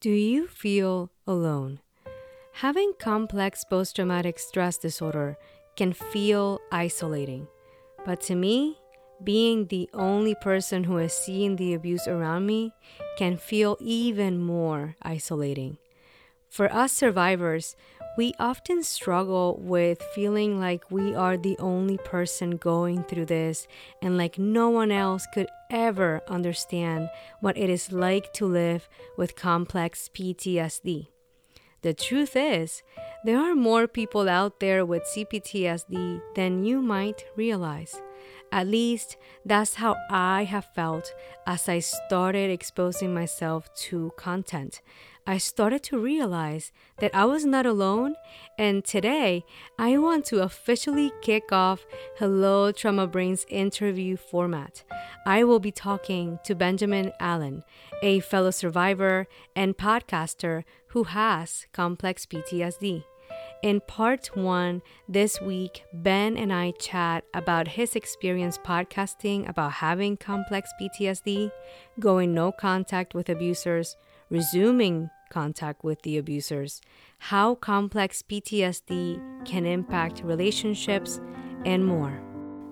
Do you feel alone? Having complex post traumatic stress disorder can feel isolating. But to me, being the only person who has seen the abuse around me can feel even more isolating. For us survivors, we often struggle with feeling like we are the only person going through this and like no one else could ever understand what it is like to live with complex PTSD. The truth is, there are more people out there with CPTSD than you might realize. At least that's how I have felt as I started exposing myself to content. I started to realize that I was not alone, and today I want to officially kick off Hello Trauma Brain's interview format. I will be talking to Benjamin Allen, a fellow survivor and podcaster who has complex PTSD. In part one, this week, Ben and I chat about his experience podcasting about having complex PTSD, going no contact with abusers, resuming contact with the abusers, how complex PTSD can impact relationships, and more.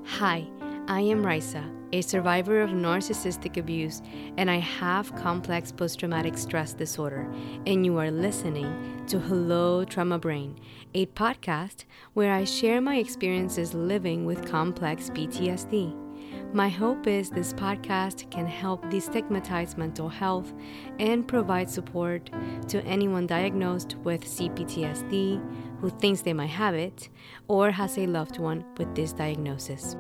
Hi, I am Raysa, a survivor of narcissistic abuse, and I have complex post traumatic stress disorder. And you are listening to Hello Trauma Brain, a podcast where I share my experiences living with complex PTSD. My hope is this podcast can help destigmatize mental health and provide support to anyone diagnosed with CPTSD who thinks they might have it or has a loved one with this diagnosis.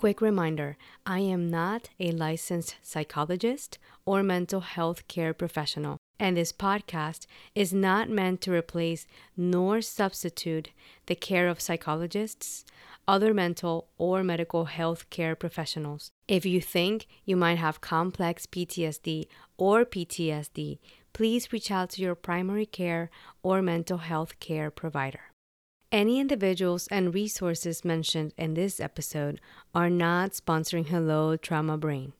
Quick reminder I am not a licensed psychologist or mental health care professional, and this podcast is not meant to replace nor substitute the care of psychologists, other mental or medical health care professionals. If you think you might have complex PTSD or PTSD, please reach out to your primary care or mental health care provider. Any individuals and resources mentioned in this episode are not sponsoring Hello Trauma Brain.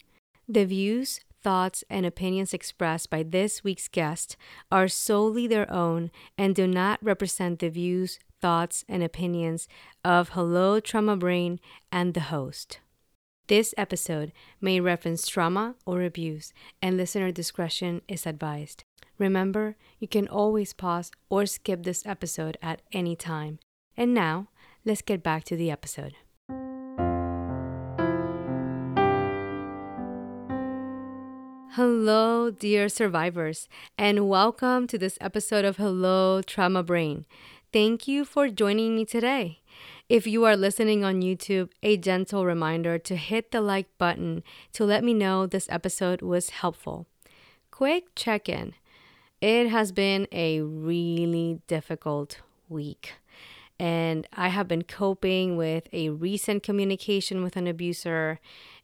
The views, thoughts, and opinions expressed by this week's guest are solely their own and do not represent the views, thoughts, and opinions of Hello Trauma Brain and the host. This episode may reference trauma or abuse, and listener discretion is advised. Remember, you can always pause or skip this episode at any time. And now, let's get back to the episode. Hello, dear survivors, and welcome to this episode of Hello Trauma Brain. Thank you for joining me today. If you are listening on YouTube, a gentle reminder to hit the like button to let me know this episode was helpful. Quick check in. It has been a really difficult week. And I have been coping with a recent communication with an abuser.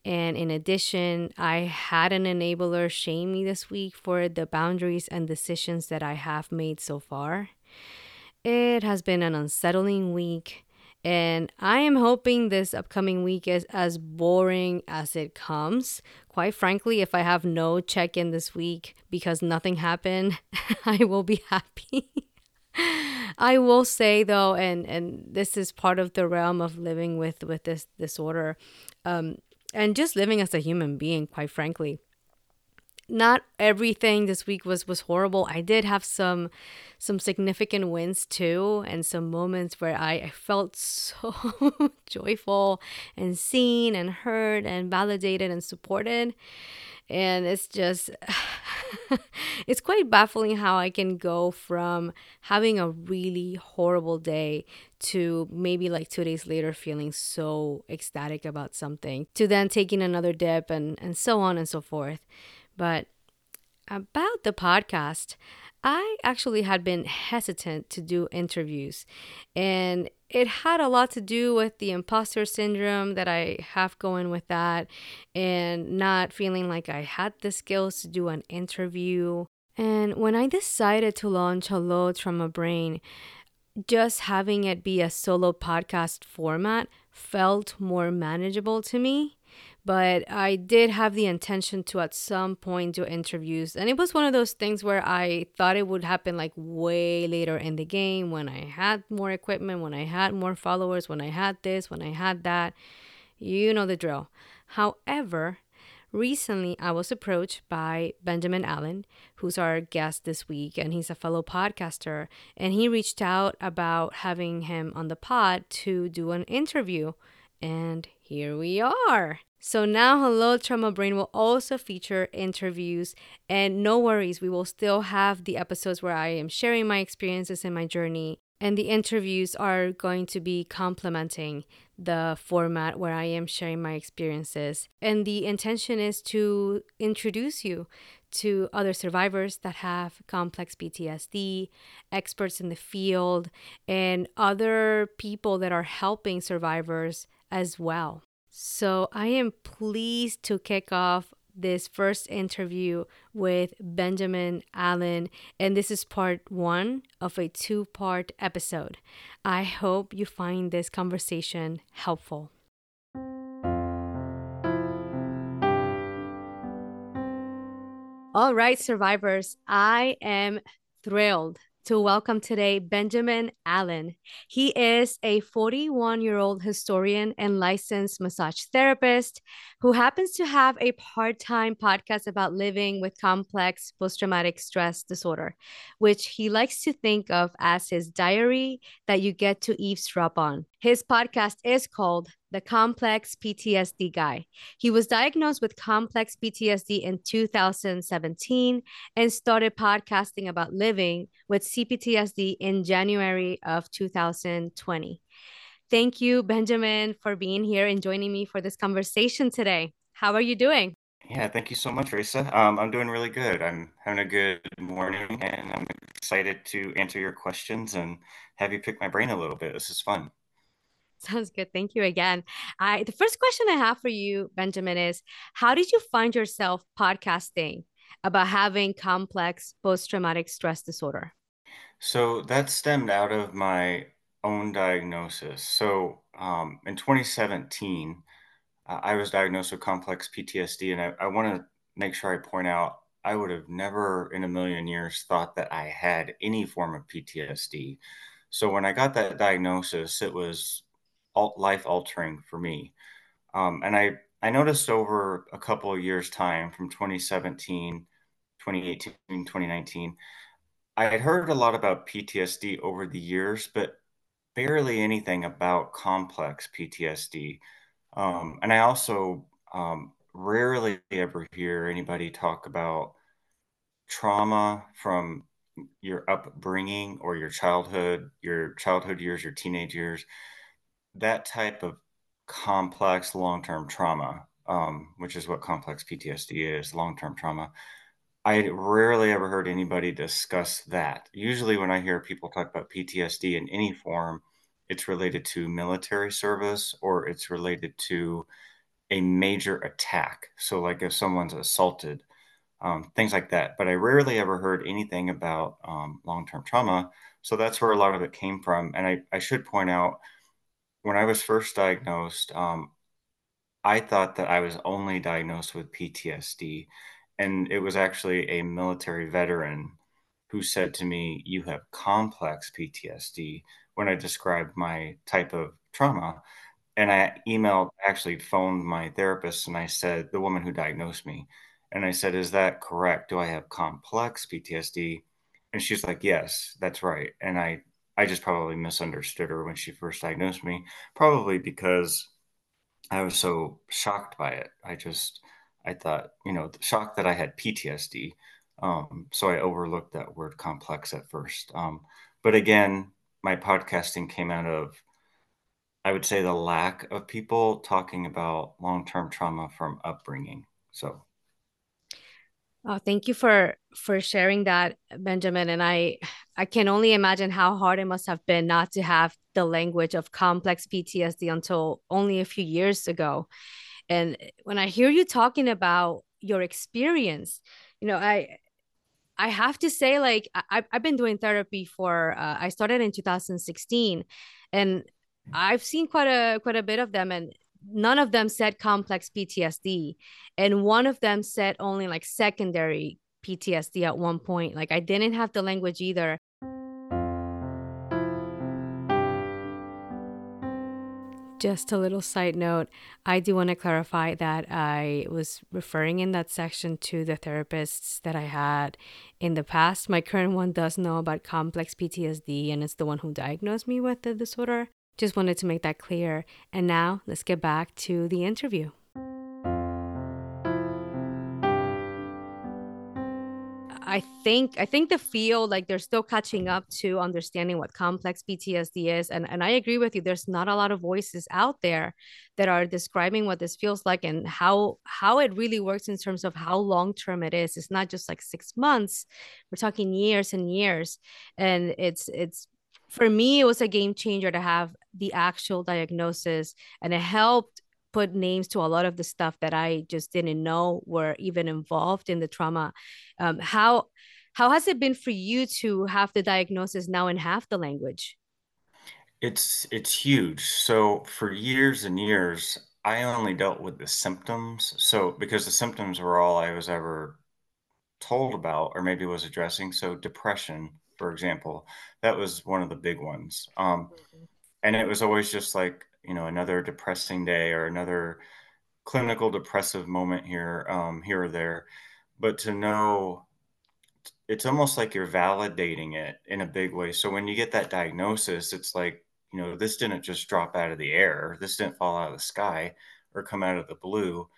And in addition, I had an enabler shame me this week for the boundaries and decisions that I have made so far. It has been an unsettling week. And I am hoping this upcoming week is as boring as it comes. Quite frankly, if I have no check in this week because nothing happened, I will be happy. I will say though, and and this is part of the realm of living with with this disorder, um, and just living as a human being. Quite frankly, not everything this week was was horrible. I did have some some significant wins too, and some moments where I, I felt so joyful and seen and heard and validated and supported and it's just it's quite baffling how i can go from having a really horrible day to maybe like two days later feeling so ecstatic about something to then taking another dip and and so on and so forth but about the podcast I actually had been hesitant to do interviews, and it had a lot to do with the imposter syndrome that I have going with that, and not feeling like I had the skills to do an interview. And when I decided to launch Hello Trauma Brain, just having it be a solo podcast format felt more manageable to me. But I did have the intention to at some point do interviews. And it was one of those things where I thought it would happen like way later in the game when I had more equipment, when I had more followers, when I had this, when I had that. You know the drill. However, Recently, I was approached by Benjamin Allen, who's our guest this week, and he's a fellow podcaster. And he reached out about having him on the pod to do an interview. And here we are. So now Hello Trauma Brain will also feature interviews and no worries, we will still have the episodes where I am sharing my experiences and my journey and the interviews are going to be complementing the format where I am sharing my experiences. And the intention is to introduce you to other survivors that have complex PTSD, experts in the field, and other people that are helping survivors as well. So I am pleased to kick off this first interview with Benjamin Allen, and this is part one of a two part episode. I hope you find this conversation helpful. All right, survivors, I am thrilled to welcome today Benjamin Allen. He is a 41 year old historian and licensed massage therapist who happens to have a part time podcast about living with complex post traumatic stress disorder, which he likes to think of as his diary that you get to eavesdrop on. His podcast is called the complex PTSD guy. He was diagnosed with complex PTSD in 2017 and started podcasting about living with CPTSD in January of 2020. Thank you, Benjamin, for being here and joining me for this conversation today. How are you doing? Yeah, thank you so much, Raysa. Um, I'm doing really good. I'm having a good morning and I'm excited to answer your questions and have you pick my brain a little bit. This is fun. Sounds good. Thank you again. I the first question I have for you, Benjamin, is how did you find yourself podcasting about having complex post-traumatic stress disorder? So that stemmed out of my own diagnosis. So um, in 2017, uh, I was diagnosed with complex PTSD, and I, I want to make sure I point out I would have never in a million years thought that I had any form of PTSD. So when I got that diagnosis, it was life altering for me. Um, and I, I noticed over a couple of years' time from 2017, 2018, 2019, I had heard a lot about PTSD over the years, but barely anything about complex PTSD. Um, and I also um, rarely ever hear anybody talk about trauma from your upbringing or your childhood, your childhood years, your teenage years that type of complex long-term trauma, um, which is what complex PTSD is, long-term trauma. I rarely ever heard anybody discuss that. Usually, when I hear people talk about PTSD in any form, it's related to military service or it's related to a major attack. So, like if someone's assaulted, um, things like that. But I rarely ever heard anything about um, long term trauma. So, that's where a lot of it came from. And I, I should point out when I was first diagnosed, um, I thought that I was only diagnosed with PTSD. And it was actually a military veteran who said to me, You have complex PTSD when I described my type of trauma. And I emailed, actually phoned my therapist, and I said, The woman who diagnosed me. And I said, Is that correct? Do I have complex PTSD? And she's like, Yes, that's right. And I I just probably misunderstood her when she first diagnosed me, probably because I was so shocked by it. I just, I thought, you know, shocked that I had PTSD. Um, so I overlooked that word complex at first. Um, but again, my podcasting came out of, I would say, the lack of people talking about long term trauma from upbringing. So Oh, thank you for for sharing that, Benjamin. And I I can only imagine how hard it must have been not to have the language of complex PTSD until only a few years ago. And when I hear you talking about your experience, you know, I I have to say, like, I, I've been doing therapy for, uh, I started in 2016 and I've seen quite a, quite a bit of them and none of them said complex PTSD. And one of them said only like secondary PTSD at one point. Like, I didn't have the language either. Just a little side note, I do want to clarify that I was referring in that section to the therapists that I had in the past. My current one does know about complex PTSD and it's the one who diagnosed me with the disorder. Just wanted to make that clear. And now let's get back to the interview. I think I think the field like they're still catching up to understanding what complex PTSD is. And and I agree with you. There's not a lot of voices out there that are describing what this feels like and how how it really works in terms of how long term it is. It's not just like 6 months. We're talking years and years. And it's it's for me it was a game changer to have the actual diagnosis and it helped put names to a lot of the stuff that I just didn't know were even involved in the trauma. Um, how how has it been for you to have the diagnosis now and have the language? It's it's huge. So for years and years, I only dealt with the symptoms. So because the symptoms were all I was ever told about or maybe was addressing. So depression, for example, that was one of the big ones. Um, and it was always just like you know another depressing day or another clinical depressive moment here um, here or there. But to know it's almost like you're validating it in a big way. So when you get that diagnosis it's like you know this didn't just drop out of the air this didn't fall out of the sky or come out of the blue.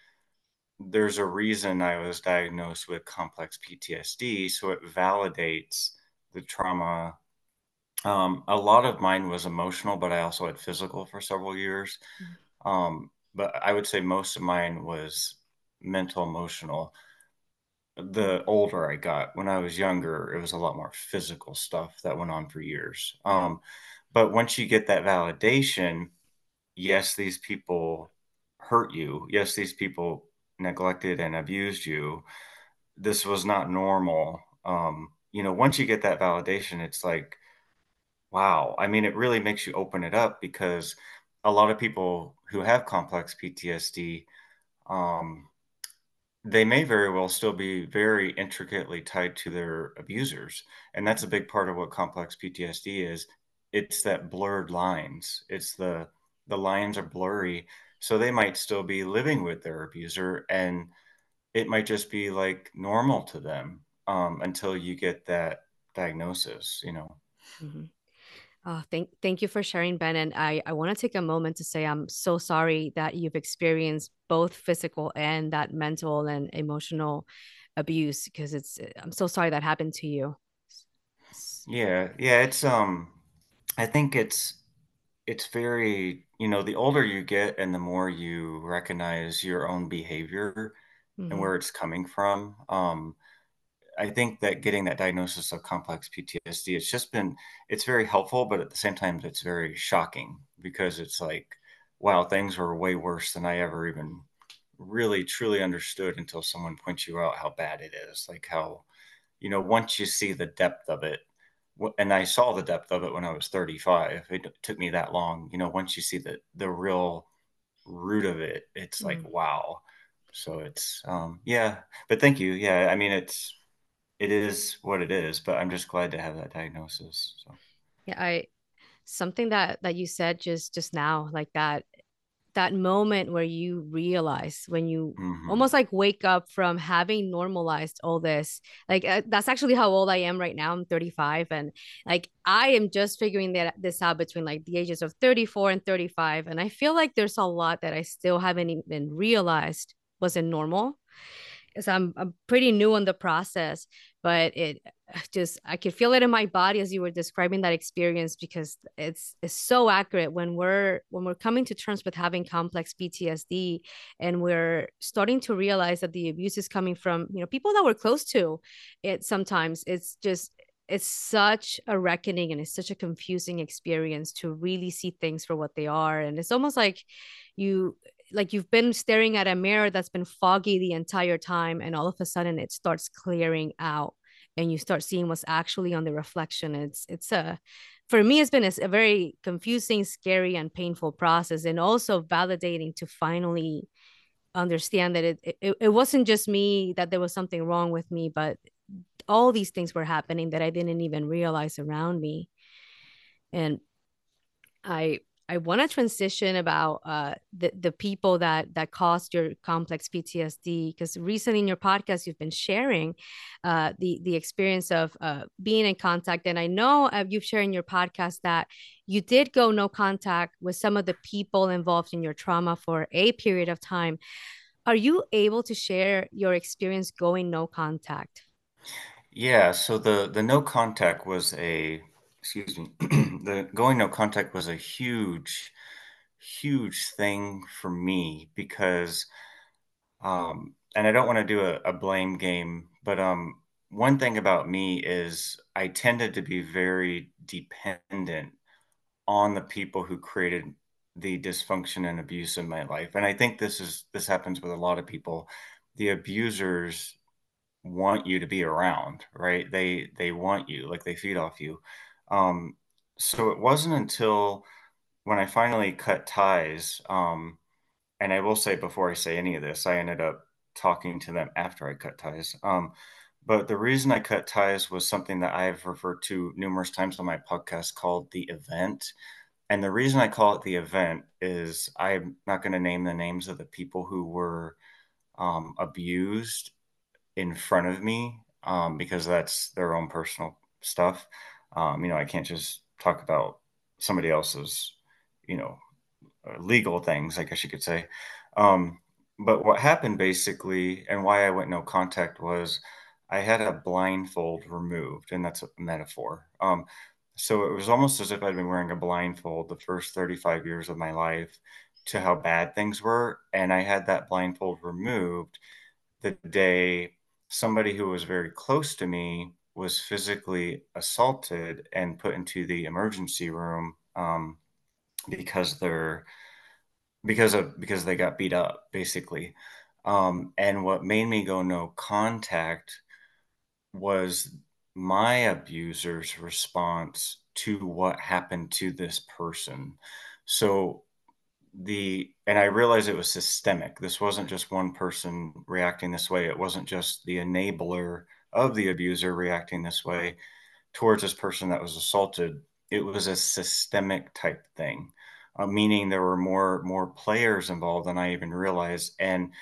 There's a reason i was diagnosed with complex ptsd so it validates the trauma um, a lot of mine was emotional, but I also had physical for several years. Mm-hmm. Um, but I would say most of mine was mental, emotional. The older I got, when I was younger, it was a lot more physical stuff that went on for years. Um, but once you get that validation, yes, these people hurt you. Yes, these people neglected and abused you. This was not normal. Um, you know, once you get that validation, it's like, Wow. I mean, it really makes you open it up because a lot of people who have complex PTSD, um, they may very well still be very intricately tied to their abusers. And that's a big part of what complex PTSD is. It's that blurred lines. It's the the lines are blurry. So they might still be living with their abuser and it might just be like normal to them um, until you get that diagnosis, you know. Mm-hmm. Oh, thank thank you for sharing, Ben. And I, I want to take a moment to say I'm so sorry that you've experienced both physical and that mental and emotional abuse because it's I'm so sorry that happened to you. Yeah, yeah, it's um I think it's it's very, you know, the older you get and the more you recognize your own behavior mm-hmm. and where it's coming from, um I think that getting that diagnosis of complex PTSD, it's just been, it's very helpful, but at the same time, it's very shocking because it's like, wow, things were way worse than I ever even really truly understood until someone points you out how bad it is. Like how, you know, once you see the depth of it, and I saw the depth of it when I was 35. It took me that long. You know, once you see the the real root of it, it's mm. like wow. So it's um yeah, but thank you. Yeah, I mean it's it is what it is, but I'm just glad to have that diagnosis. So yeah, I something that that you said just just now, like that that moment where you realize when you mm-hmm. almost like wake up from having normalized all this like uh, that's actually how old i am right now i'm 35 and like i am just figuring that this out between like the ages of 34 and 35 and i feel like there's a lot that i still haven't even realized wasn't normal because I'm, I'm pretty new on the process but it just i could feel it in my body as you were describing that experience because it's it's so accurate. When we're when we're coming to terms with having complex ptsd and we're starting to realize that the abuse is coming from you know people that we're close to it sometimes it's just it's such a reckoning and it's such a confusing experience to really see things for what they are. And it's almost like you like you've been staring at a mirror that's been foggy the entire time and all of a sudden it starts clearing out and you start seeing what's actually on the reflection. It's it's a for me it's been a, a very confusing scary and painful process and also validating to finally understand that it, it it wasn't just me that there was something wrong with me but all these things were happening that I didn't even realize around me. And I I want to transition about uh, the the people that that caused your complex PTSD because recently in your podcast you've been sharing uh, the the experience of uh, being in contact, and I know uh, you've shared in your podcast that you did go no contact with some of the people involved in your trauma for a period of time. Are you able to share your experience going no contact? Yeah, so the the no contact was a excuse me, the going no contact was a huge, huge thing for me because, um, and I don't want to do a, a blame game, but um, one thing about me is I tended to be very dependent on the people who created the dysfunction and abuse in my life. And I think this is this happens with a lot of people. The abusers want you to be around, right? They they want you, like they feed off you. Um, so it wasn't until when I finally cut ties, um, and I will say before I say any of this, I ended up talking to them after I cut ties. Um, but the reason I cut ties was something that I've referred to numerous times on my podcast called the event. And the reason I call it the event is I'm not going to name the names of the people who were um, abused in front of me um, because that's their own personal stuff. Um, you know, I can't just talk about somebody else's, you know, uh, legal things, I guess you could say. Um, but what happened basically, and why I went no contact was I had a blindfold removed, and that's a metaphor. Um, so it was almost as if I'd been wearing a blindfold the first 35 years of my life to how bad things were. And I had that blindfold removed the day somebody who was very close to me was physically assaulted and put into the emergency room um, because they're because of because they got beat up basically um, and what made me go no contact was my abuser's response to what happened to this person so the and I realized it was systemic. This wasn't just one person reacting this way. It wasn't just the enabler of the abuser reacting this way towards this person that was assaulted. It was a systemic type thing, uh, meaning there were more more players involved than I even realized. And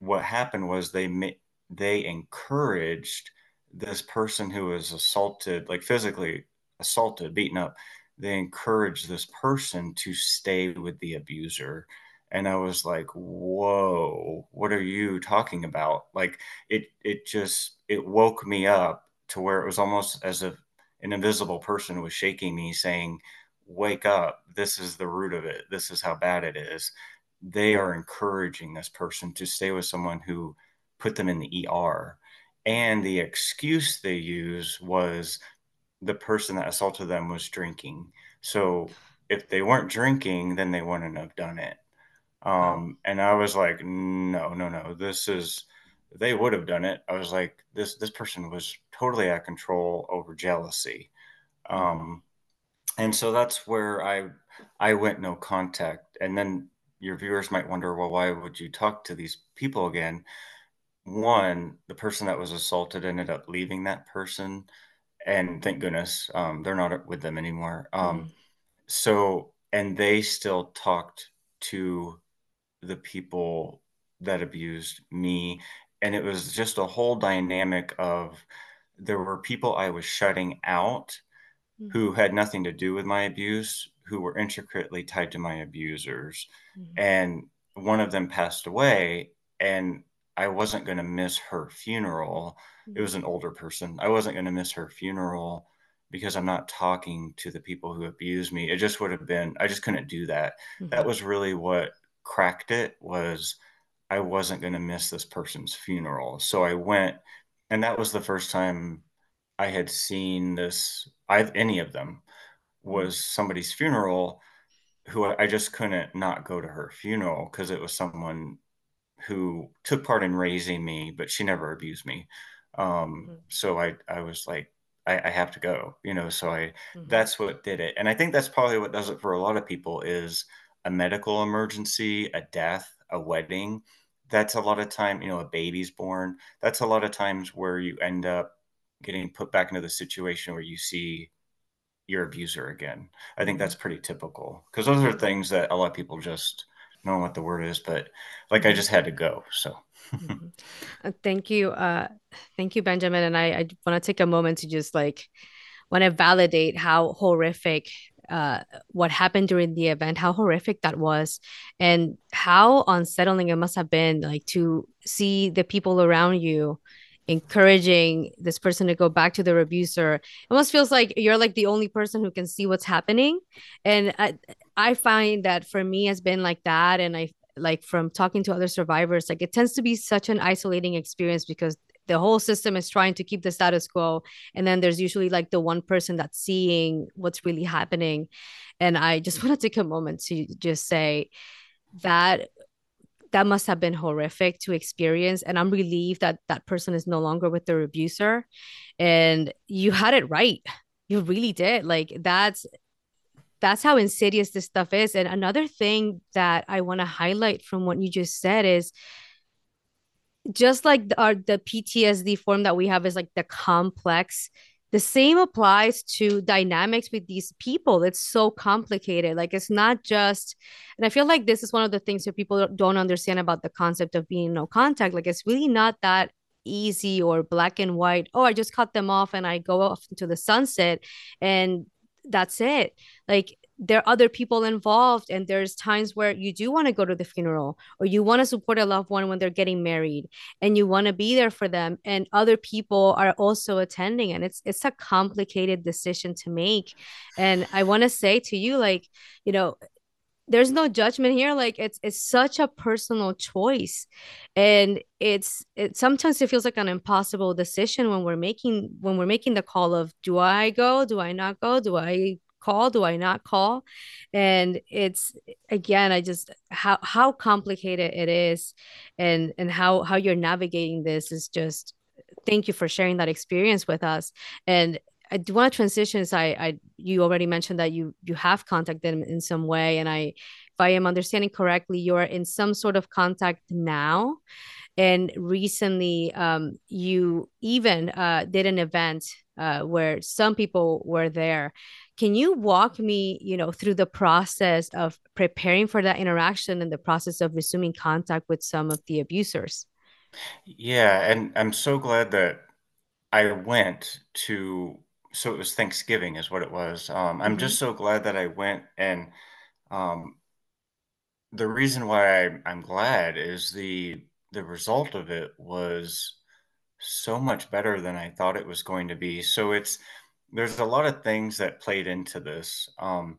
what happened was they they encouraged this person who was assaulted, like physically assaulted, beaten up they encouraged this person to stay with the abuser and i was like whoa what are you talking about? Like it it just it woke me up to where it was almost as if an invisible person was shaking me saying wake up. This is the root of it. This is how bad it is. They are encouraging this person to stay with someone who put them in the er and the excuse they use was the person that assaulted them was drinking. So if they weren't drinking, then they wouldn't have done it. Um, and I was like, no, no, no, this is, they would have done it. I was like, this, this person was totally out of control over jealousy. Um, and so that's where I, I went no contact. And then your viewers might wonder, well, why would you talk to these people again? One, the person that was assaulted ended up leaving that person and thank goodness um, they're not with them anymore. Um, mm. So, and they still talked to the people that abused me, and it was just a whole dynamic of there were people I was shutting out mm. who had nothing to do with my abuse, who were intricately tied to my abusers, mm. and one of them passed away, and I wasn't going to miss her funeral. Mm-hmm. It was an older person. I wasn't going to miss her funeral because I'm not talking to the people who abused me. It just would have been I just couldn't do that. Mm-hmm. That was really what cracked it was I wasn't going to miss this person's funeral. So I went and that was the first time I had seen this I've any of them was mm-hmm. somebody's funeral who I just couldn't not go to her funeral because it was someone who took part in raising me, but she never abused me. Um, Mm-hmm. so I I was like, I, I have to go, you know. So I Mm-hmm. that's what did it, and I think that's probably what does it for a lot of people is a medical emergency, a death, a wedding. That's a lot of time, you know, a baby's born. That's a lot of times where you end up getting put back into the situation where you see your abuser again. I think that's pretty typical because those are things that a lot of people just know what the word is, but like I just had to go. So Mm-hmm. Uh, thank you. Uh, thank you, Benjamin. And I, I want to take a moment to just like want to validate how horrific uh, what happened during the event, how horrific that was, and how unsettling it must have been like to see the people around you encouraging this person to go back to their abuser. It almost feels like you're like the only person who can see what's happening. And I, I find that for me has been like that. And I like from talking to other survivors, like it tends to be such an isolating experience because the whole system is trying to keep the status quo and then there's usually like the one person that's seeing what's really happening. And i just want to take a moment to just say that that must have been horrific to experience and i'm relieved that that person is no longer with their abuser. And you had it right. You really did. Like that's that's how insidious this stuff is. And another thing that i want to highlight from what you just said is just like the, our the PTSD form that we have is like the complex the same applies to dynamics with these people. It's so complicated. Like it's not just and i feel like this is one of the things that people don't understand about the concept of being no contact. Like it's really not that easy or black and white oh i just cut them off and i go off into the sunset and that's it. Like there are other people involved and there's times where you do want to go to the funeral or you want to support a loved one when they're getting married and you want to be there for them and other people are also attending and it's it's a complicated decision to make. And i want to say to you like you know there's no judgment here like it's it's such a personal choice and it's it sometimes it feels like an impossible decision when we're making when we're making the call of do i go? Do i not go? Do i call do i not call and it's again i just how how complicated it is and and how how you're navigating this is just thank you for sharing that experience with us and I do want to transition. So I, I, you already mentioned that you you have contacted them in some way, and I, if I am understanding correctly, you are in some sort of contact now. And recently, um, you even uh, did an event uh, where some people were there. Can you walk me, you know, through the process of preparing for that interaction and the process of resuming contact with some of the abusers? yeah, and I'm so glad that I went to so it was Thanksgiving is what it was. Um, I'm Mm-hmm. just so glad that I went and um, the reason why I, I'm glad is the the result of it was so much better than I thought it was going to be. So it's there's a lot of things that played into this. Um,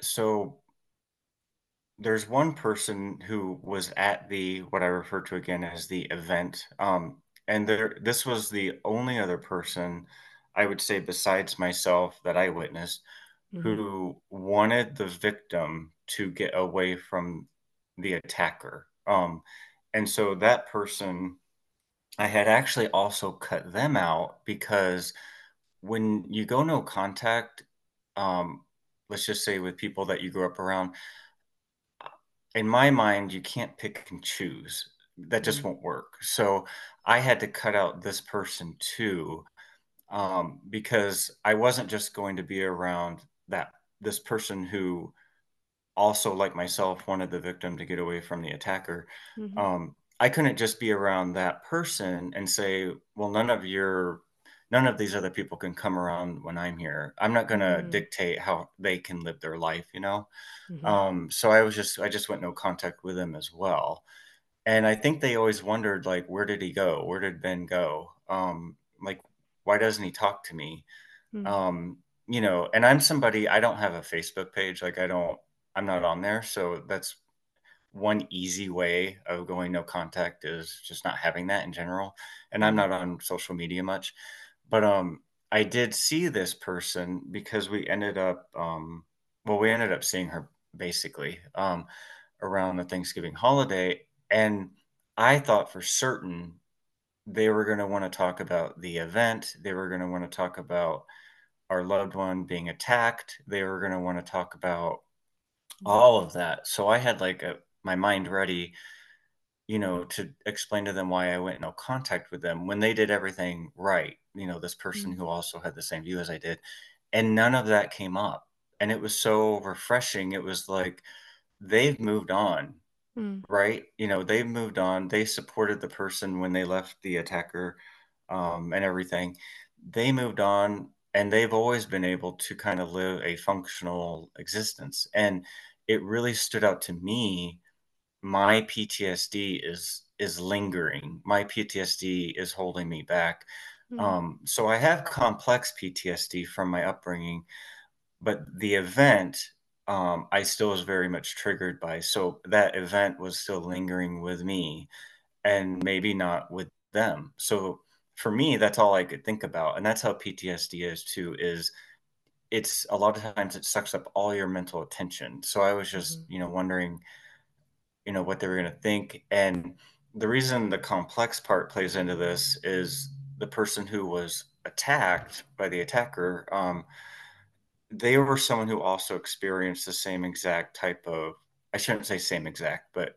so there's one person who was at the what I refer to again as the event. Um, and there this was the only other person I would say besides myself that I witnessed Mm-hmm. who wanted the victim to get away from the attacker. Um, and so that person I had actually also cut them out because when you go no contact, um, let's just say with people that you grew up around, in my mind, you can't pick and choose. That just won't work. So I had to cut out this person too, um, because I wasn't just going to be around that this person who also, like myself, wanted the victim to get away from the attacker. Mm-hmm. Um, I couldn't just be around that person and say, well, none of your none of these other people can come around when I'm here. I'm not going to Mm-hmm. dictate how they can live their life, you know? Mm-hmm. Um, so I was just I just went no contact with him as well. And I think they always wondered like where did he go? Where did Ben go? Um, like why doesn't he talk to me? Mm-hmm. Um, you know, and I'm somebody I don't have a Facebook page. Like I don't I'm not on there. So that's one easy way of going no contact is just not having that in general. And I'm Mm-hmm. not on social media much. But um I did see this person because we ended up um well we ended up seeing her basically um around the Thanksgiving holiday and I thought for certain they were going to want to talk about the event. They were going to want to talk about our loved one being attacked. They were going to want to talk about all of that. So I had like a, my mind ready, you know, to explain to them why I went no contact with them when they did everything right. You know, this person Mm. who also had the same view as I did, and none of that came up. And it was so refreshing. It was like they've moved on, Mm. right? You know, they've moved on. They supported the person when they left the attacker um, and everything. They moved on and they've always been able to kind of live a functional existence. And it really stood out to me. My PTSD is is lingering. My PTSD is holding me back. Mm. Um, so I have complex PTSD from my upbringing, but the event um, I still was very much triggered by. So that event was still lingering with me and maybe not with them. So for me, that's all I could think about. And that's how PTSD is too, is it's a lot of times it sucks up all your mental attention. So I was just, Mhm. you know, wondering, you know, what they were going to think. And the reason the complex part plays into this is the person who was attacked by the attacker. Um, they were someone who also experienced the same exact type of I shouldn't say same exact, but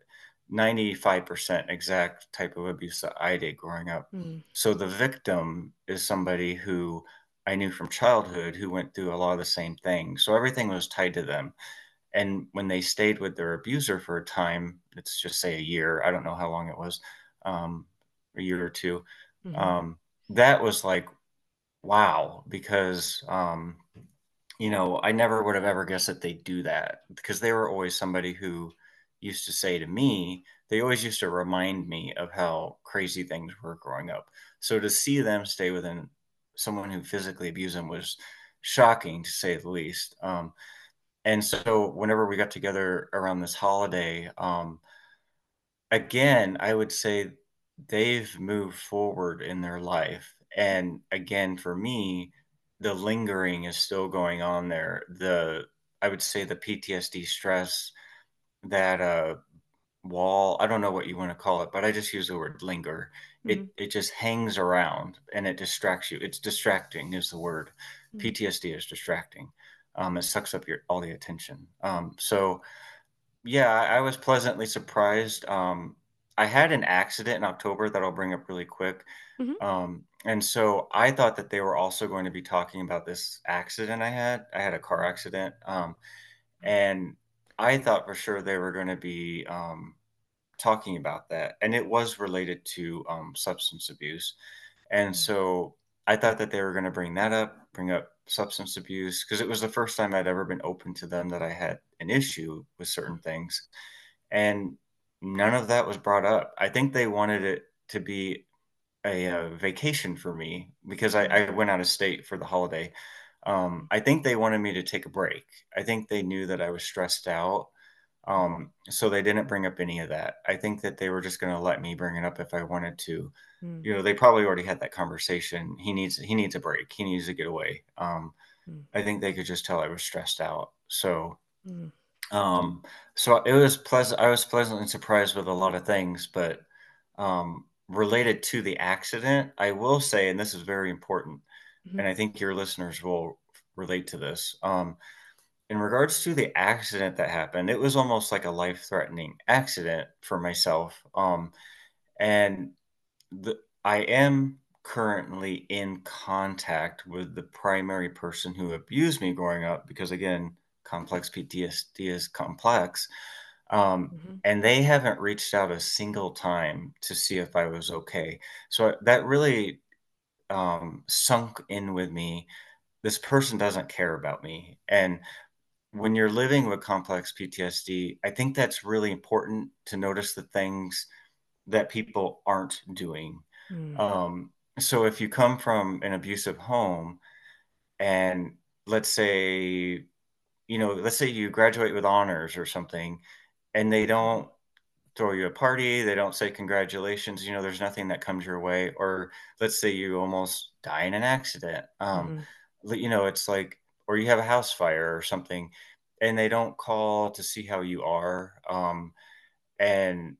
95% exact type of abuse that I did growing up. Mm. So the victim is somebody who I knew from childhood who went through a lot of the same things. So everything was tied to them. And when they stayed with their abuser for a time, let's just say a year, I don't know how long it was, um, a year or 2, Mhm. um, that was like, wow, because um, you know, I never would have ever guessed that they'd do that because they were always somebody who used to say to me, they always used to remind me of how crazy things were growing up. So to see them stay within someone who physically abused them was shocking to say the least. And so whenever we got together around this holiday, um, again, I would say they've moved forward in their life. And again, for me, the lingering is still going on there. The I would say the PTSD stress, that uh wall, I don't know what you want to call it, but I just use the word linger. It Mm. it just hangs around and it distracts you. It's distracting is the word. Mm. PTSD is distracting. Um, it sucks up your all the attention. Um, so yeah, I I was pleasantly surprised. Um, I had an accident in October that I'll bring up really quick. Mhm. Um, and so I thought that they were also going to be talking about this accident I had. I had a car accident. Um, and I thought for sure they were going to be um, talking about that. And it was related to um, substance abuse. And Mm. so I thought that they were going to bring that up, bring up substance abuse, because it was the first time I'd ever been open to them that I had an issue with certain things. And none of that was brought up. I think they wanted it to be a, uh vacation for me because I. I went out of state for the holiday. Um, I think they wanted me to take a break. I think they knew that I was stressed out. Um, so they didn't bring up any of that. I think that they were just going to let me bring it up if I wanted to Mm. you know, they probably already had that conversation. He needs he needs a break. He needs to get away. Um, Mm. I think they could just tell I was stressed out. So, Mm. um, so it was pleasant. I was pleasantly surprised with a lot of things, but um, related to the accident, I will say, and this is very important, Mhm. and I think your listeners will relate to this. Um, in regards to the accident that happened, it was almost like a life-threatening accident for myself. Um, and the I am currently in contact with the primary person who abused me growing up because again, complex PTSD is complex. Um, Mhm. and they haven't reached out a single time to see if I was okay. So that really um, sunk in with me. This person doesn't care about me. And when you're living with complex PTSD, I think that's really important to notice the things that people aren't doing Mm. um, so if you come from an abusive home and let's say, you know, let's say you graduate with honors or something and they don't throw you a party, they don't say congratulations, you know, there's nothing that comes your way. Or let's say you almost die in an accident. Um, li- you know, it's like, or you have a house fire or something and they don't call to see how you are. Um, and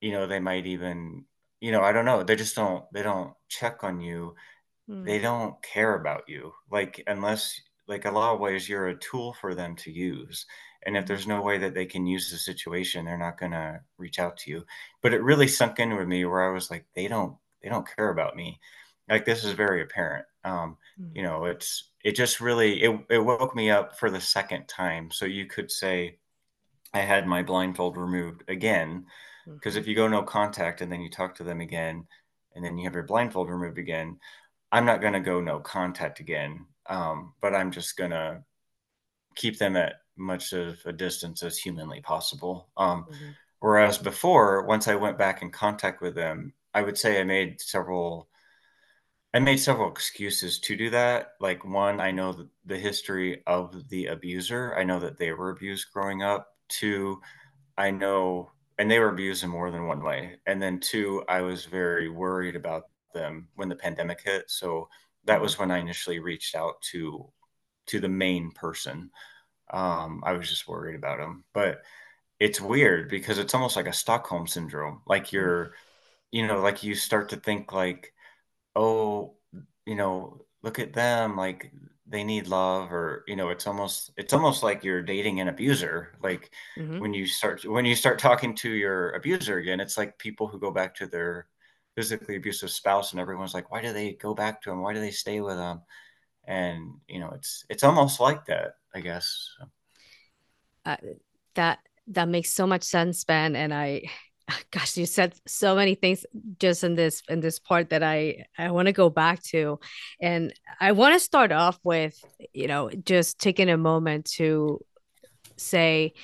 you know, they might even, you know, I don't know. They just don't they don't check on you. Mm, They don't care about you. Like unless like a lot of ways you're a tool for them to use. And if mhm, there's no way that they can use the situation, they're not gonna reach out to you. But it really sunk in with me where I was like, they don't they don't care about me. Like this is very apparent. Um, mm, you know, it's it just really it it woke me up for the second time. So you could say I had my blindfold removed again because if you go no contact and then you talk to them again and then you have your blindfold removed again, I'm not going to go no contact again. Um, but I'm just going to keep them at much of a distance as humanly possible. Um, mhm, whereas before, once I went back in contact with them, I would say I made several. I made several excuses to do that. Like one, I know the, the history of the abuser. I know that they were abused growing up. Two, I know, and they were abused in more than one way. And then two, I was very worried about them when the pandemic hit. So that mhm. was when I initially reached out to to the main person. Um, I was just worried about him. But it's weird because it's almost like a Stockholm syndrome. Like mm. you're, you know, like you start to think like, oh, you know, look at them, like they need love, or you know, it's almost it's almost like you're dating an abuser. Like Mhm. when you start when you start talking to your abuser again, it's like people who go back to their physically abusive spouse, and everyone's like, why do they go back to him? Why do they stay with him? And you know, it's it's almost like that, I guess. Uh, that that makes so much sense, Ben. And I, gosh, you said so many things just in this in this part that I I want to go back to, and I want to start off with you know just taking a moment to say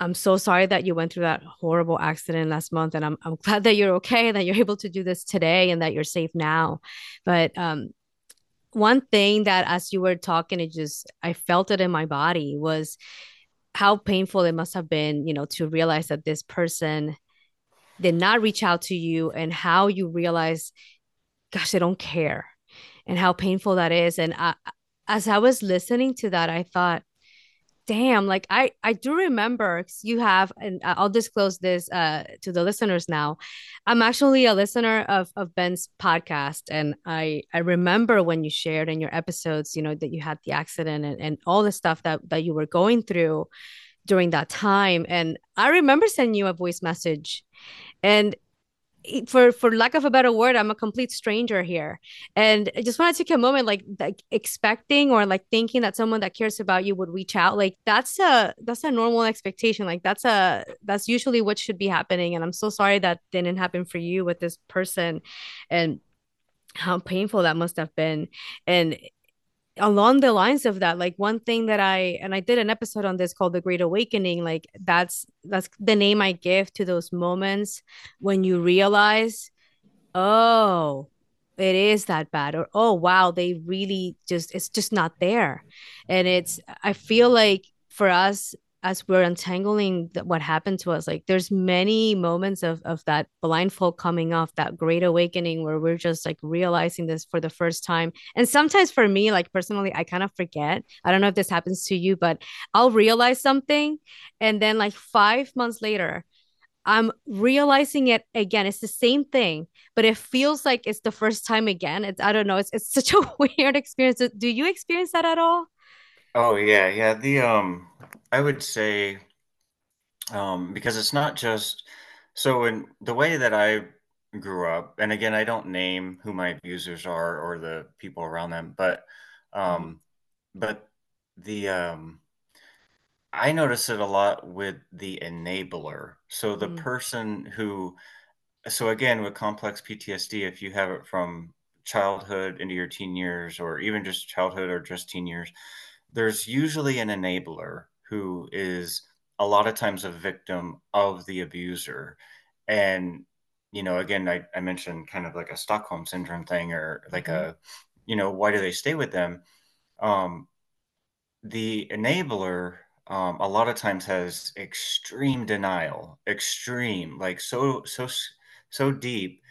I'm so sorry that you went through that horrible accident last month, and I'm I'm glad that you're okay, and that you're able to do this today, and that you're safe now. But um, one thing that as you were talking, it just I felt it in my body was how painful it must have been, you know, to realize that this person did not reach out to you and how you realize, gosh, they don't care and how painful that is. And I, as I was listening to that, I thought, damn like i i do remember you have and i'll disclose this uh to the listeners now i'm actually a listener of of ben's podcast and i i remember when you shared in your episodes you know that you had the accident and, and all the stuff that that you were going through during that time and i remember sending you a voice message and for for lack of a better word i'm a complete stranger here. And i just want to take a moment like like expecting or like thinking that someone that cares about you would reach out like that's a that's a normal expectation. Like that's a that's usually what should be happening. And i'm so sorry that didn't happen for you with this person and how painful that must have been. And along the lines of that like one thing that i and i did an episode on this called the great awakening like that's that's the name i give to those moments when you realize oh it is that bad or oh wow they really just it's just not there. And it's i feel like for us as we're untangling what happened to us like there's many moments of of that blindfold coming off that great awakening where we're just like realizing this for the first time and sometimes for me like personally i kind of forget i don't know if this happens to you but i'll realize something and then like 5 months later I'm realizing it again. It's the same thing, but it feels like it's the first time again. It's I don't know. It's it's such a weird experience. Do you experience that at all? Oh yeah, yeah. The um, I would say um, because it's not just so in the way that I grew up, and again, I don't name who my abusers are or the people around them, but um, but the um, I notice it a lot with the enabler. So the mm, person who, so again, with complex PTSD, if you have it from childhood into your teen years, or even just childhood or just teen years, there's usually an enabler who is a lot of times a victim of the abuser. And, you know, again, I, I mentioned kind of like a Stockholm syndrome thing or like a, you know, why do they stay with them? Um, the enabler um, a lot of times has extreme denial, extreme, like so, so, so deep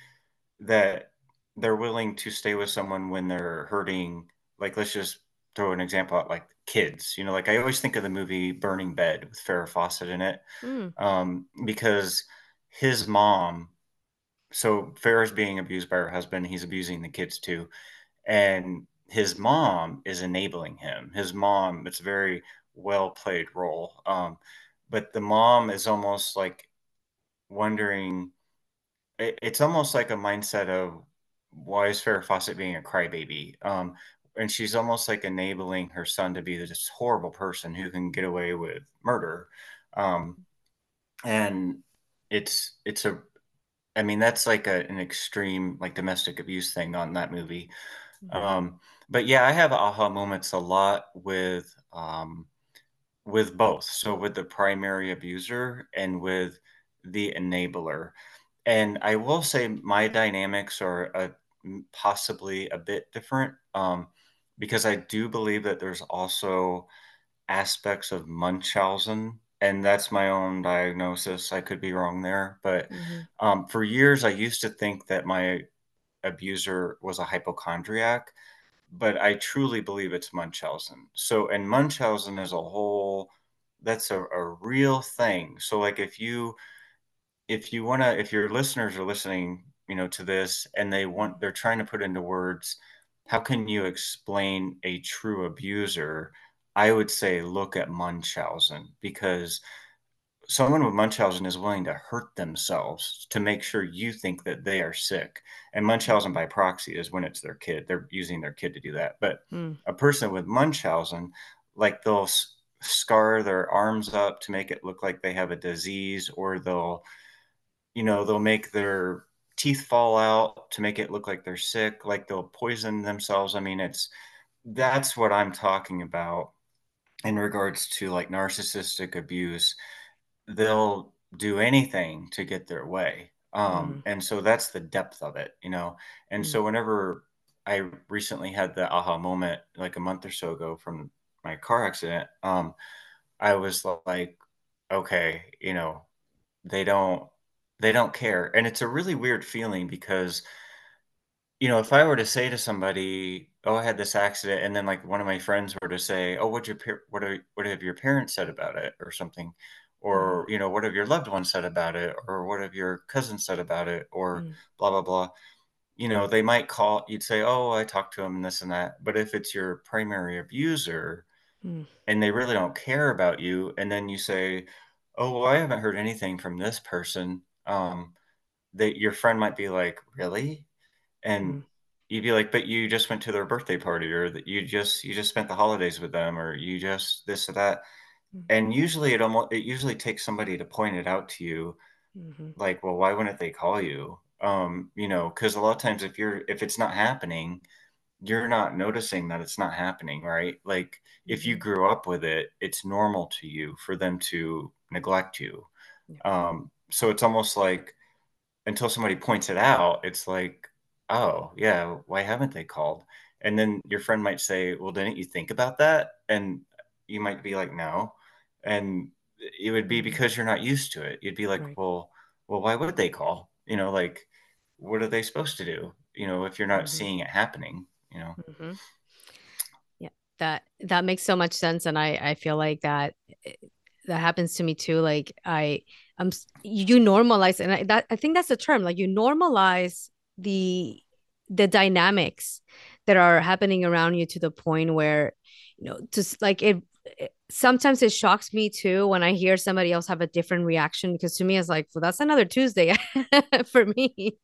that they're willing to stay with someone when they're hurting. Like, let's just throw an example out, like kids. You know, like I always think of the movie Burning Bed with Farrah Fawcett in it, mm, um, because his mom. so Farrah's being abused by her husband. He's abusing the kids too, and his mom is enabling him. His mom, it's a very well played role. Um, but the mom is almost like wondering. It, it's almost like a mindset of why is Farrah Fawcett being a crybaby? Um, and she's almost like enabling her son to be this horrible person who can get away with murder. Um, and it's it's a I mean, that's like a, an extreme like domestic abuse thing on that movie. Mm-hmm. Um, but yeah, I have aha moments a lot with um, with both. So with the primary abuser and with the enabler. And I will say my dynamics are a, possibly a bit different um, because I do believe that there's also aspects of Munchausen and that's my own diagnosis. I could be wrong there, but Mm-hmm. um, for years I used to think that my abuser was a hypochondriac, but I truly believe it's Munchausen. So, and Munchausen is a whole that's a, a real thing. So, like if you if you want to if your listeners are listening, you know, to this and they want they're trying to put into words, how can you explain a true abuser? I would say look at Munchausen because someone with Munchausen is willing to hurt themselves to make sure you think that they are sick. And Munchausen by proxy is when it's their kid. They're using their kid to do that. But Mm. a person with Munchausen, like they'll s- scar their arms up to make it look like they have a disease, or they'll, you know, they'll make their teeth fall out to make it look like they're sick, like they'll poison themselves. I mean, it's that's what I'm talking about in regards to like narcissistic abuse they'll do anything to get their way. Um, Mm. and so that's the depth of it, you know. And Mm. so whenever I recently had the aha moment, like a month or so ago from my car accident, um, I was like, okay, you know, they don't they don't care. And it's a really weird feeling because you know, if I were to say to somebody, "Oh, I had this accident," and then like one of my friends were to say, "Oh, what your what are what have your parents said about it?" or something, Mm. or you know, what have your loved ones said about it, or what have your cousins said about it, or Mm. blah blah blah. You know, they might call. You'd say, "Oh, I talked to them and this and that." But if it's your primary abuser Mm. and they really don't care about you, and then you say, "Oh, well, I haven't heard anything from this person," um, that your friend might be like, "Really?" and Mm. you'd be like, "But you just went to their birthday party, or that you just you just spent the holidays with them, or you just this or that." Mm. And usually, it almost it usually takes somebody to point it out to you, Mhm. like, "Well, why wouldn't they call you?" Um, you know, because a lot of times if you're if it's not happening, you're not noticing that it's not happening, right? Like if you Mhm. grew up with it, it's normal to you for them to neglect you. Yeah. Um, so it's almost like until somebody points it out, it's like, "Oh, yeah, why haven't they called?" And then your friend might say, "Well, didn't you think about that?" And you might be like, "No." And it would be Mhm. because you're not used to it. You'd be like, Right. "Well, well, why would they call?" You know, like, what are they supposed to do? You know, if you're not Mhm. seeing it happening, you know? Mhm. Yeah. That that makes so much sense, and I I feel like that that happens to me too. Like I I'm you normalize, and I, that I think that's the term. Like you normalize the the dynamics that are happening around you to the point where you know just like it, it sometimes it shocks me too when I hear somebody else have a different reaction because to me it's like well that's another Tuesday for me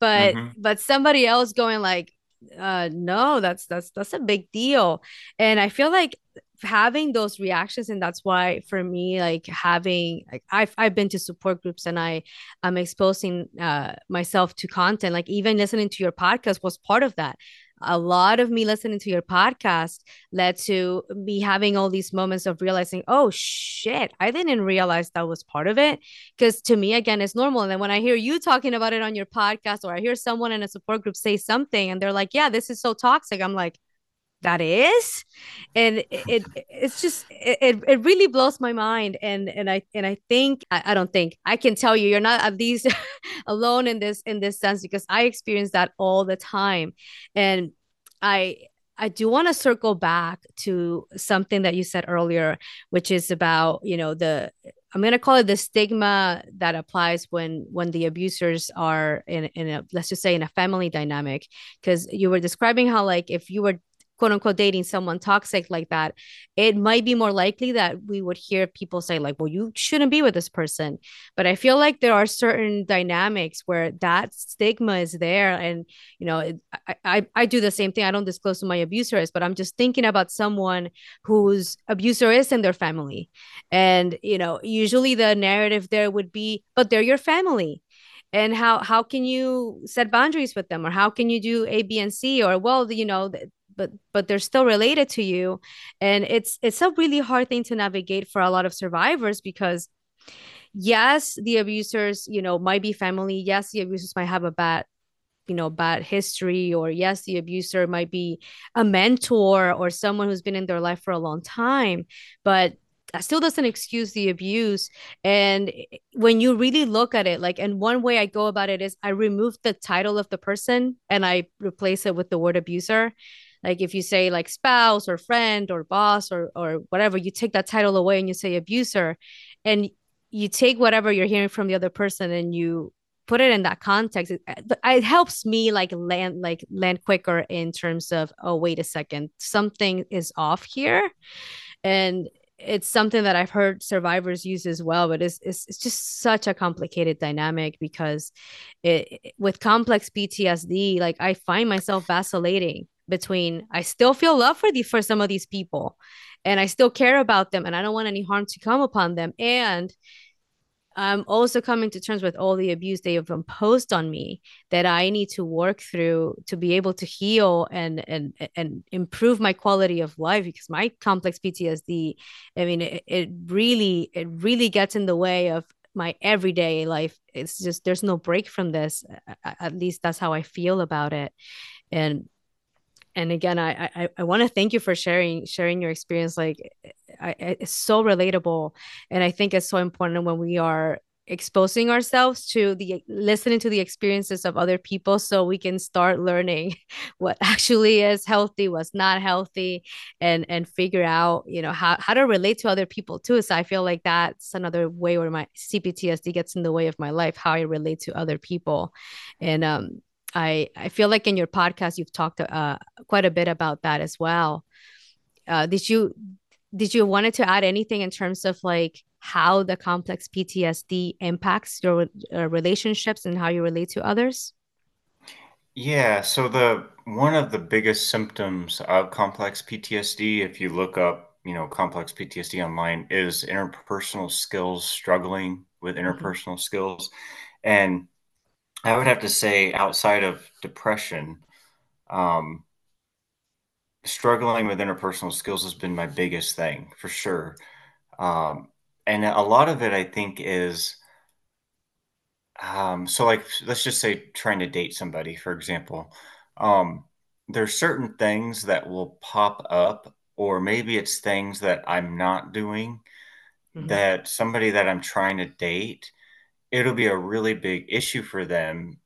but Mhm. but somebody else going like uh no that's that's that's a big deal. And I feel like having those reactions and that's why for me like having like I've I've been to support groups and I I'm exposing uh myself to content like even listening to your podcast was part of that a lot of me listening to your podcast led to me having all these moments of realizing oh shit I didn't realize that was part of it. Because to me again it's normal. And then when I hear you talking about it on your podcast or I hear someone in a support group say something and they're like yeah this is so toxic I'm like that is. And it, it it's just it, it really blows my mind. And and i and i think I, I don't think i can tell you you're not at least alone in this in this sense because i experience that all the time. And i i do want to circle back to something that you said earlier which is about you know the I'm gonna call it the stigma that applies when when the abusers are in in a let's just say in a family dynamic. Because you were describing how like if you were quote unquote dating someone toxic like that, it might be more likely that we would hear people say, like, well, you shouldn't be with this person. But I feel like there are certain dynamics where that stigma is there. And, you know, it, I, I, I do the same thing. I don't disclose who my abuser is, but I'm just thinking about someone whose abuser is in their family. And, you know, usually the narrative there would be, but they're your family and how how can you set boundaries with them or how can you do a b and c or well you know but but they're still related to you. And it's it's a really hard thing to navigate for a lot of survivors because yes the abusers you know might be family. Yes the abusers might have a bad you know bad history or yes the abuser might be a mentor or someone who's been in their life for a long time but that still doesn't excuse the abuse. And when you really look at it like and one way i go about it is i remove the title of the person and i replace it with the word abuser like if you say like spouse or friend or boss or or whatever you take that title away and you say abuser and you take whatever you're hearing from the other person and you put it in that context it, uh, it helps me like land like land quicker in terms of oh wait a second something is off here. And it's something that I've heard survivors use as well, but it's, it's, it's just such a complicated dynamic because it, with complex PTSD, like I find myself vacillating between I still feel love for the for some of these people and I still care about them and I don't want any harm to come upon them. And I'm also coming to terms with all the abuse they have imposed on me that I need to work through to be able to heal and and and improve my quality of life because my complex PTSD I mean it, it really it really gets in the way of my everyday life. It's just there's no break from this. At least that's how I feel about it. And and again i i, I want to thank you for sharing sharing your experience like I, it's so relatable. And i think it's so important when we are exposing ourselves to the listening to the experiences of other people so we can start learning what actually is healthy what's not healthy and and figure out you know how, how to relate to other people too. So i feel like that's another way where my cptsd gets in the way of my life how i relate to other people. And um I I feel like in your podcast you've talked uh, quite a bit about that as well. Uh, did you did you wanted to add anything in terms of like how the complex PTSD impacts your uh, relationships and how you relate to others? Yeah, so the one of the biggest symptoms of complex PTSD, if you look up, you know, complex PTSD online, is interpersonal skills, struggling with mm-hmm. interpersonal mm-hmm. skills. And I would have to say, outside of depression, um, struggling with interpersonal skills has been my biggest thing for sure. Um, and a lot of it, I think, is um, so like let's just say trying to date somebody, for example. Um, there's certain things that will pop up, or maybe it's things that I'm not doing mm-hmm. that somebody that I'm trying to date it'll be a really big issue for them.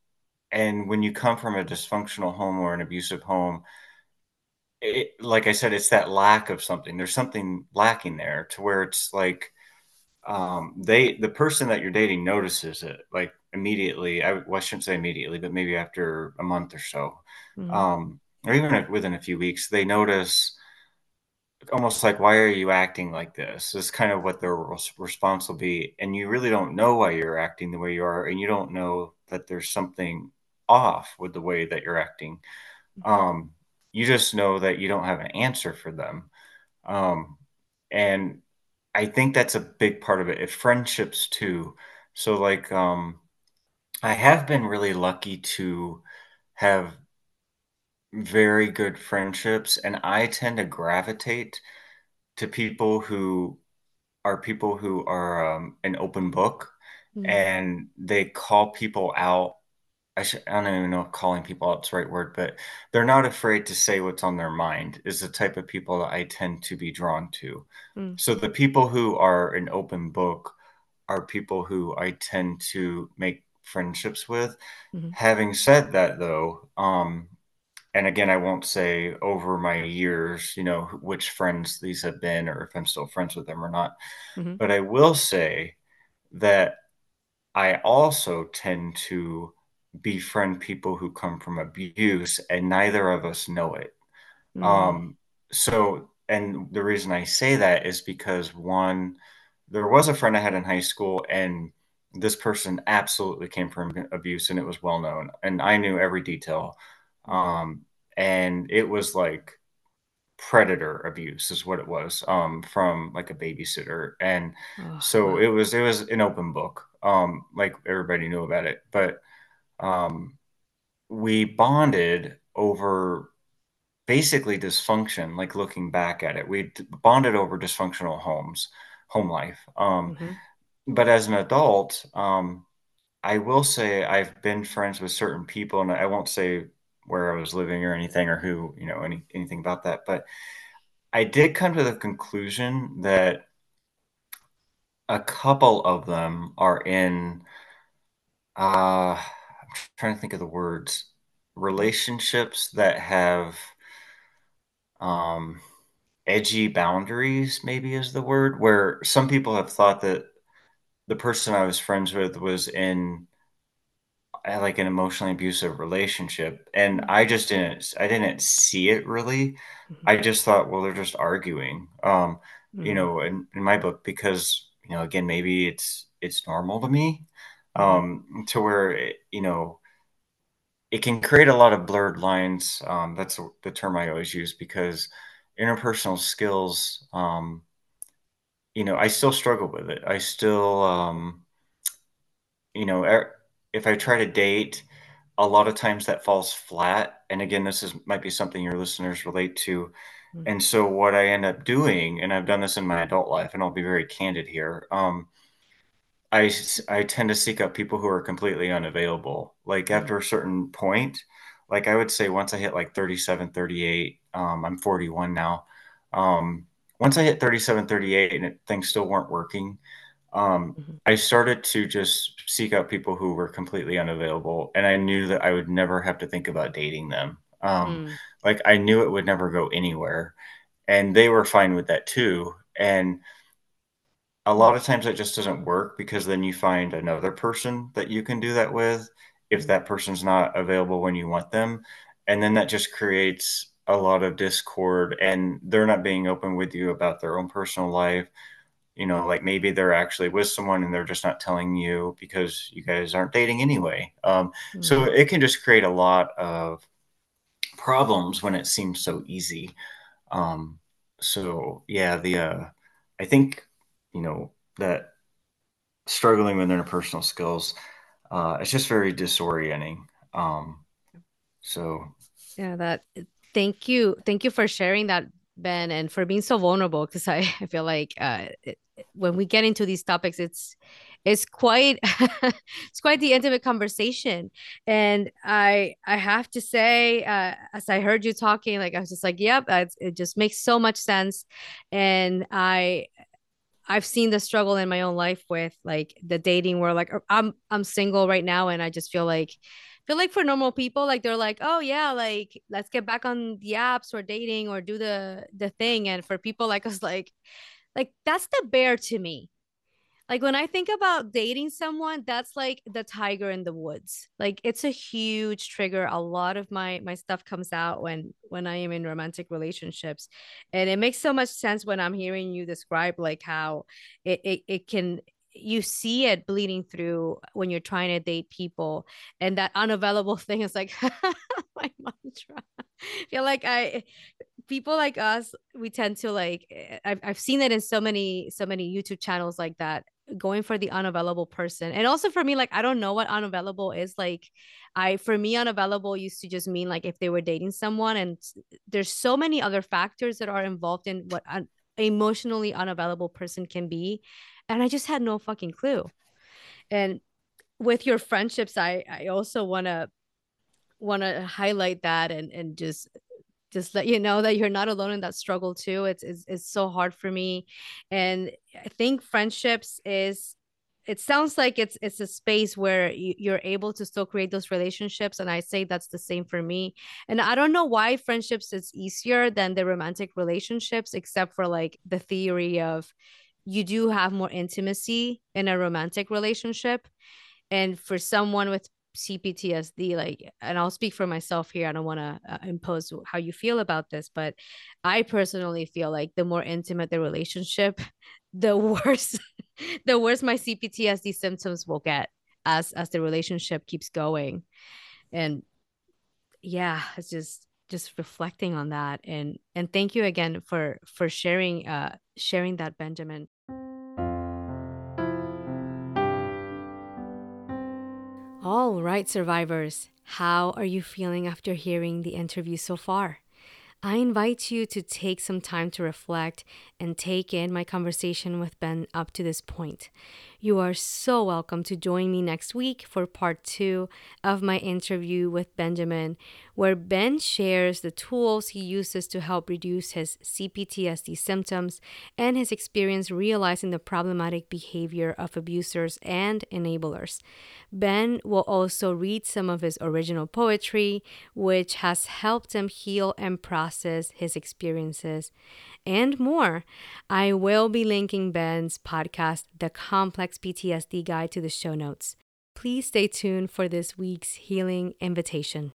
And when you come from a dysfunctional home or an abusive home, it, like I said, it's that lack of something. There's something lacking there to where it's like um, they, the person that you're dating notices it like immediately. I, well, I shouldn't say immediately, but maybe after a month or so, mm-hmm. um, or even within a few weeks, they notice almost like why are you acting like this? is kind of what their response will be and you really don't know why you're acting the way you are and you don't know that there's something off with the way that you're acting. Um, you just know that you don't have an answer for them. Um, and i think that's a big part of it it friendships too. So like um, i have been really lucky to have very good friendships, and I tend to gravitate to people who are people who are um, an open book mm-hmm. and they call people out. I, should, I don't even know if calling people out is the right word, but they're not afraid to say what's on their mind, is the type of people that I tend to be drawn to. Mm. So the people who are an open book are people who I tend to make friendships with. Mm-hmm. Having said that, though, um, and again, I won't say over my years, you know, which friends these have been or if I'm still friends with them or not. Mm-hmm. But I will say that I also tend to befriend people who come from abuse, and neither of us know it. Mm, Um, so, and the reason I say that is because one, there was a friend I had in high school, and this person absolutely came from abuse, and it was well known, and I knew every detail. Um, and it was like predator abuse is what it was um, from like a babysitter, and oh, so wow. it was it was an open book. Um, like everybody knew about it, but um, we bonded over basically dysfunction, like looking back at it. We bonded over dysfunctional homes, home life. Um, Mm-hmm. but as an adult, um, I will say I've been friends with certain people, and I won't say where I was living or anything or who, you know, any anything about that. But I did come to the conclusion that a couple of them are in uh I'm trying to think of the words relationships that have um edgy boundaries maybe is the word where some people have thought that the person I was friends with was in uh, like an emotionally abusive relationship and I just didn't I didn't see it really. Mm-hmm. I just thought well they're just arguing. Um you Mm-hmm. know in, in my book because you know again maybe it's it's normal to me Mm-hmm. um to where it, you know it can create a lot of blurred lines. Um that's the term I always use because interpersonal skills um you know, I still struggle with it. I still, um, you know, er, if I try to date, a lot of times that falls flat. And again, this is might be something your listeners relate to. And so what I end up doing, and I've done this in my adult life, and I'll be very candid here. Um, I I tend to seek out people who are completely unavailable. Like Mm-hmm. after a certain point, like I would say once I hit like 37, 38, um, I'm 41 now. Um, once I hit 37, 38 and it, things still weren't working, um, Mm-hmm. I started to just seek out people who were completely unavailable, and I knew that I would never have to think about dating them. Um, Mm-hmm. like I knew it would never go anywhere, and they were fine with that too. And a lot of times that just doesn't work because then you find another person that you can do that with if that person's not available when you want them. And then that just creates a lot of discord and they're not being open with you about their own personal life. You know, like maybe they're actually with someone and they're just not telling you because you guys aren't dating anyway. Um, so Mm-hmm. it can just create a lot of problems when it seems so easy. Um, so yeah, the uh, I think you know that struggling with interpersonal skills, uh, it's just very disorienting. Um, so Yeah, that thank you. Thank you for sharing that, Ben, and for being so vulnerable because I, I feel like uh it, when we get into these topics, it's it's quite it's quite the intimate conversation. And I I have to say, uh, as I heard you talking, like I was just like, yep, it just makes so much sense. And I I've seen the struggle in my own life with like the dating where like I'm I'm single right now and I just feel like feel like for normal people like they're like oh yeah like let's get back on the apps or dating or do the the thing and for people like us like like that's the bear to me like when I think about dating someone, that's like the tiger in the woods. Like it's a huge trigger. A lot of my my stuff comes out when when I am in romantic relationships. And it makes so much sense when I'm hearing you describe like how it it, it can you see it bleeding through when you're trying to date people and that unavailable thing is like my mantra. I feel like I people like us we tend to like eh, I've, I've seen it in so many so many youtube channels like that going for the unavailable person and also for me like i don't know what unavailable is like i for me unavailable used to just mean like if they were dating someone and there's so many other factors that are involved in what an emotionally unavailable person can be and i just had no fucking clue. And with your friendships i i also want to want to highlight that and and just just let you know that you're not alone in that struggle too. It's it's, it's so hard for me, and I think friendships is it sounds like it's it's a space where you, are able to still create those relationships and i say that's the same for me. And i don't know why friendships is easier than the romantic relationships except for like the theory of you do have more intimacy in a romantic relationship. And for someone with CPTSD, like, and I'll speak for myself here. I don't want to uh, impose how you feel about this, but I personally feel like the more intimate the relationship, the worse, the worse my CPTSD symptoms will get as as the relationship keeps going, and yeah, it's just just reflecting on that. And and thank you again for for sharing uh sharing that benjamin All right, survivors, how are you feeling after hearing the interview so far? I invite you to take some time to reflect and take in my conversation with Ben up to this point. You are so welcome to join me next week for part two of my interview with Benjamin, where Ben shares the tools he uses to help reduce his CPTSD symptoms and his experience realizing the problematic behavior of abusers and enablers. Ben will also read some of his original poetry, which has helped him heal and process his experiences and more. I will be linking Ben's podcast, The Complex PTSD Guy, to the show notes. Please stay tuned for this week's healing invitation.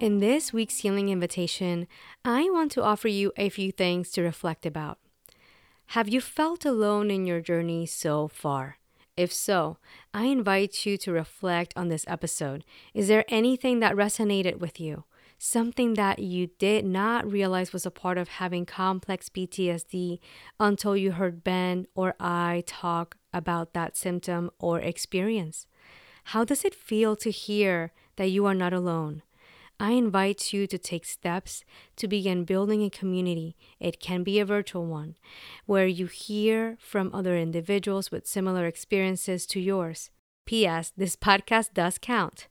In this week's healing invitation, I want to offer you a few things to reflect about. Have you felt alone in your journey so far? If so, I invite you to reflect on this episode. Is there anything that resonated with you? Something that you did not realize was a part of having complex PTSD until you heard Ben or I talk about that symptom or experience? How does it feel to hear that you are not alone? I invite you to take steps to begin building a community. It can be a virtual one where you hear from other individuals with similar experiences to yours. P.S. This podcast does count.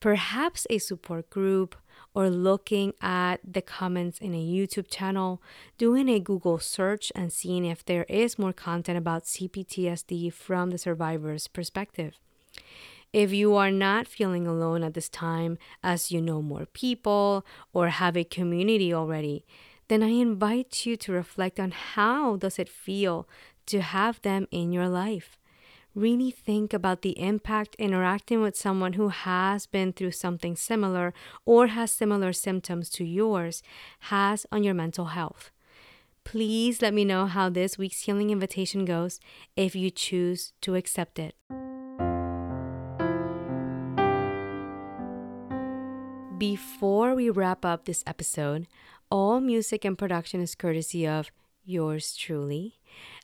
Perhaps a support group or looking at the comments in a YouTube channel, doing a Google search and seeing if there is more content about CPTSD from the survivor's perspective. If you are not feeling alone at this time, as you know more people or have a community already, then I invite you to reflect on how does it feel to have them in your life. Really think about the impact interacting with someone who has been through something similar or has similar symptoms to yours has on your mental health. Please let me know how this week's healing invitation goes if you choose to accept it. Before we wrap up this episode, all music and production is courtesy of yours truly.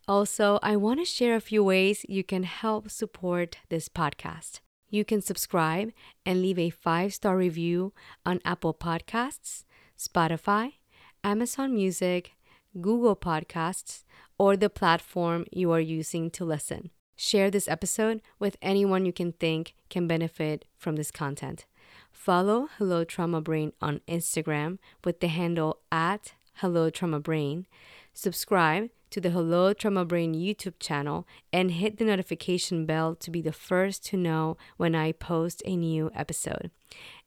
Also, I want to share a few ways you can help support this podcast. You can subscribe and leave a five star review on Apple Podcasts, Spotify, Amazon Music, Google Podcasts, or the platform you are using to listen. Share this episode with anyone you can think can benefit from this content. Follow Hello Trauma Brain on Instagram with the handle at Hello Trauma Brain. Subscribe to the Hello Trauma Brain YouTube channel and hit the notification bell to be the first to know when I post a new episode.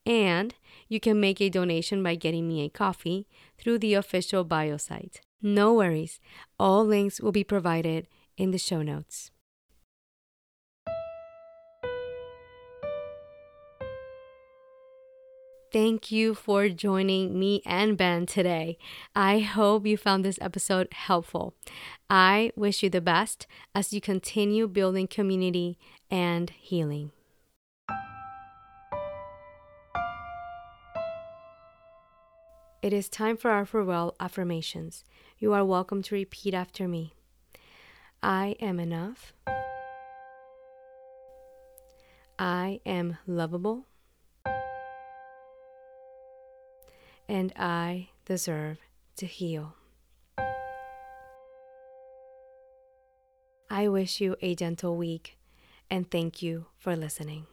And you can make a donation by getting me a coffee through the official bio site. No worries, all links will be provided in the show notes. Thank you for joining me and Ben today. I hope you found this episode helpful. I wish you the best as you continue building community and healing. It is time for our farewell affirmations. You are welcome to repeat after me. I am enough. I am lovable. And I deserve to heal. I wish you a gentle week and thank you for listening.